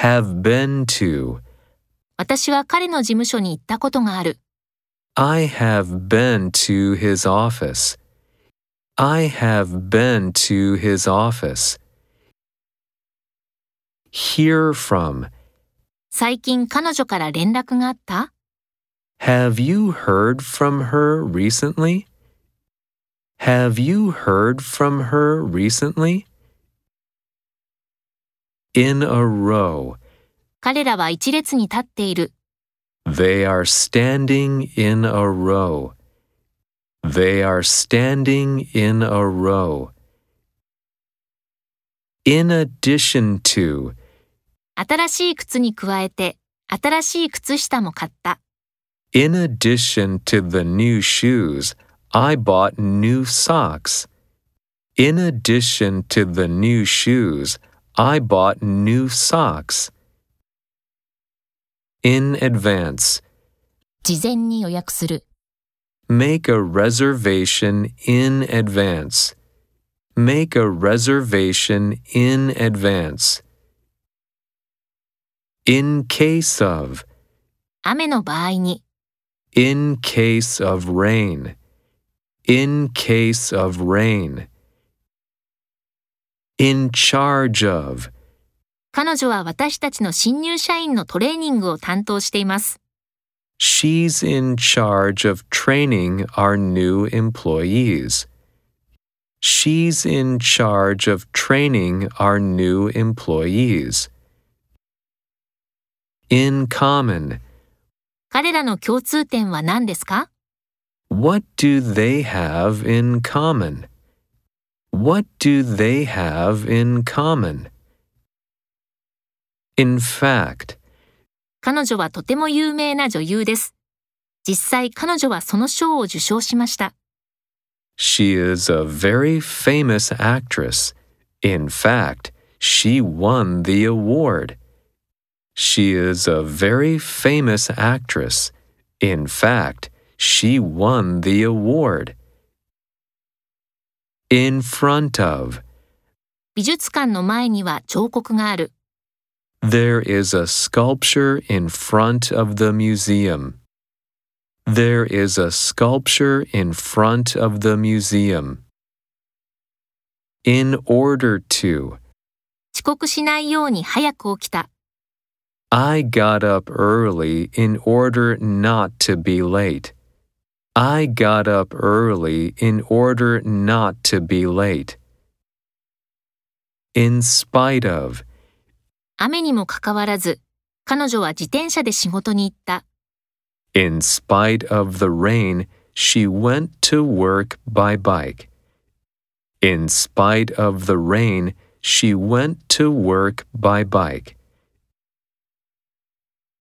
have been to. 私は彼の事務所に行ったことがある。 I have been to his office. I have been to his office. Hear from. 最近彼女から連絡があった Have you heard from her recently? Have you heard from her recently? In a row. 彼らは一列に立っている。They are standing in a row. They are standing in a row. In addition to, 新しい靴に加えて、新しい靴下も買った。in addition to the new shoes, I bought new socks. In addition to the new shoes, I bought new socks. In advance. 事前に予約する。 Make a reservation in advance. Make a reservation in advance. In case of. 雨の場合に、 In case of rain. In case of rain. In charge of. 彼女は私たちの新入社員のトレーニングを担当しています。She's in charge of training our new employees. She's in charge of training our new employees. In common. 彼らの共通点は何ですか What do they have in common? What do they have in common? In fact, 彼女はとても有名な女優です。実際彼女はその賞を受賞しました。 she is a very famous actress. In fact, she won the award. She is a very famous actress. In fact, she won the award. In front of. 美術館の前には彫刻がある。 There is a sculpture in front of the museum. There is a sculpture in front of the museum. In order to. 遅刻しないように早く起きた。 I got up early in order not to be late. I got up early in order not to be late. In spite of. 雨にもかかわらず、彼女は自転車で仕事に行った。 In spite of the rain, she went to work by bike. In spite of the rain, she went to work by bike.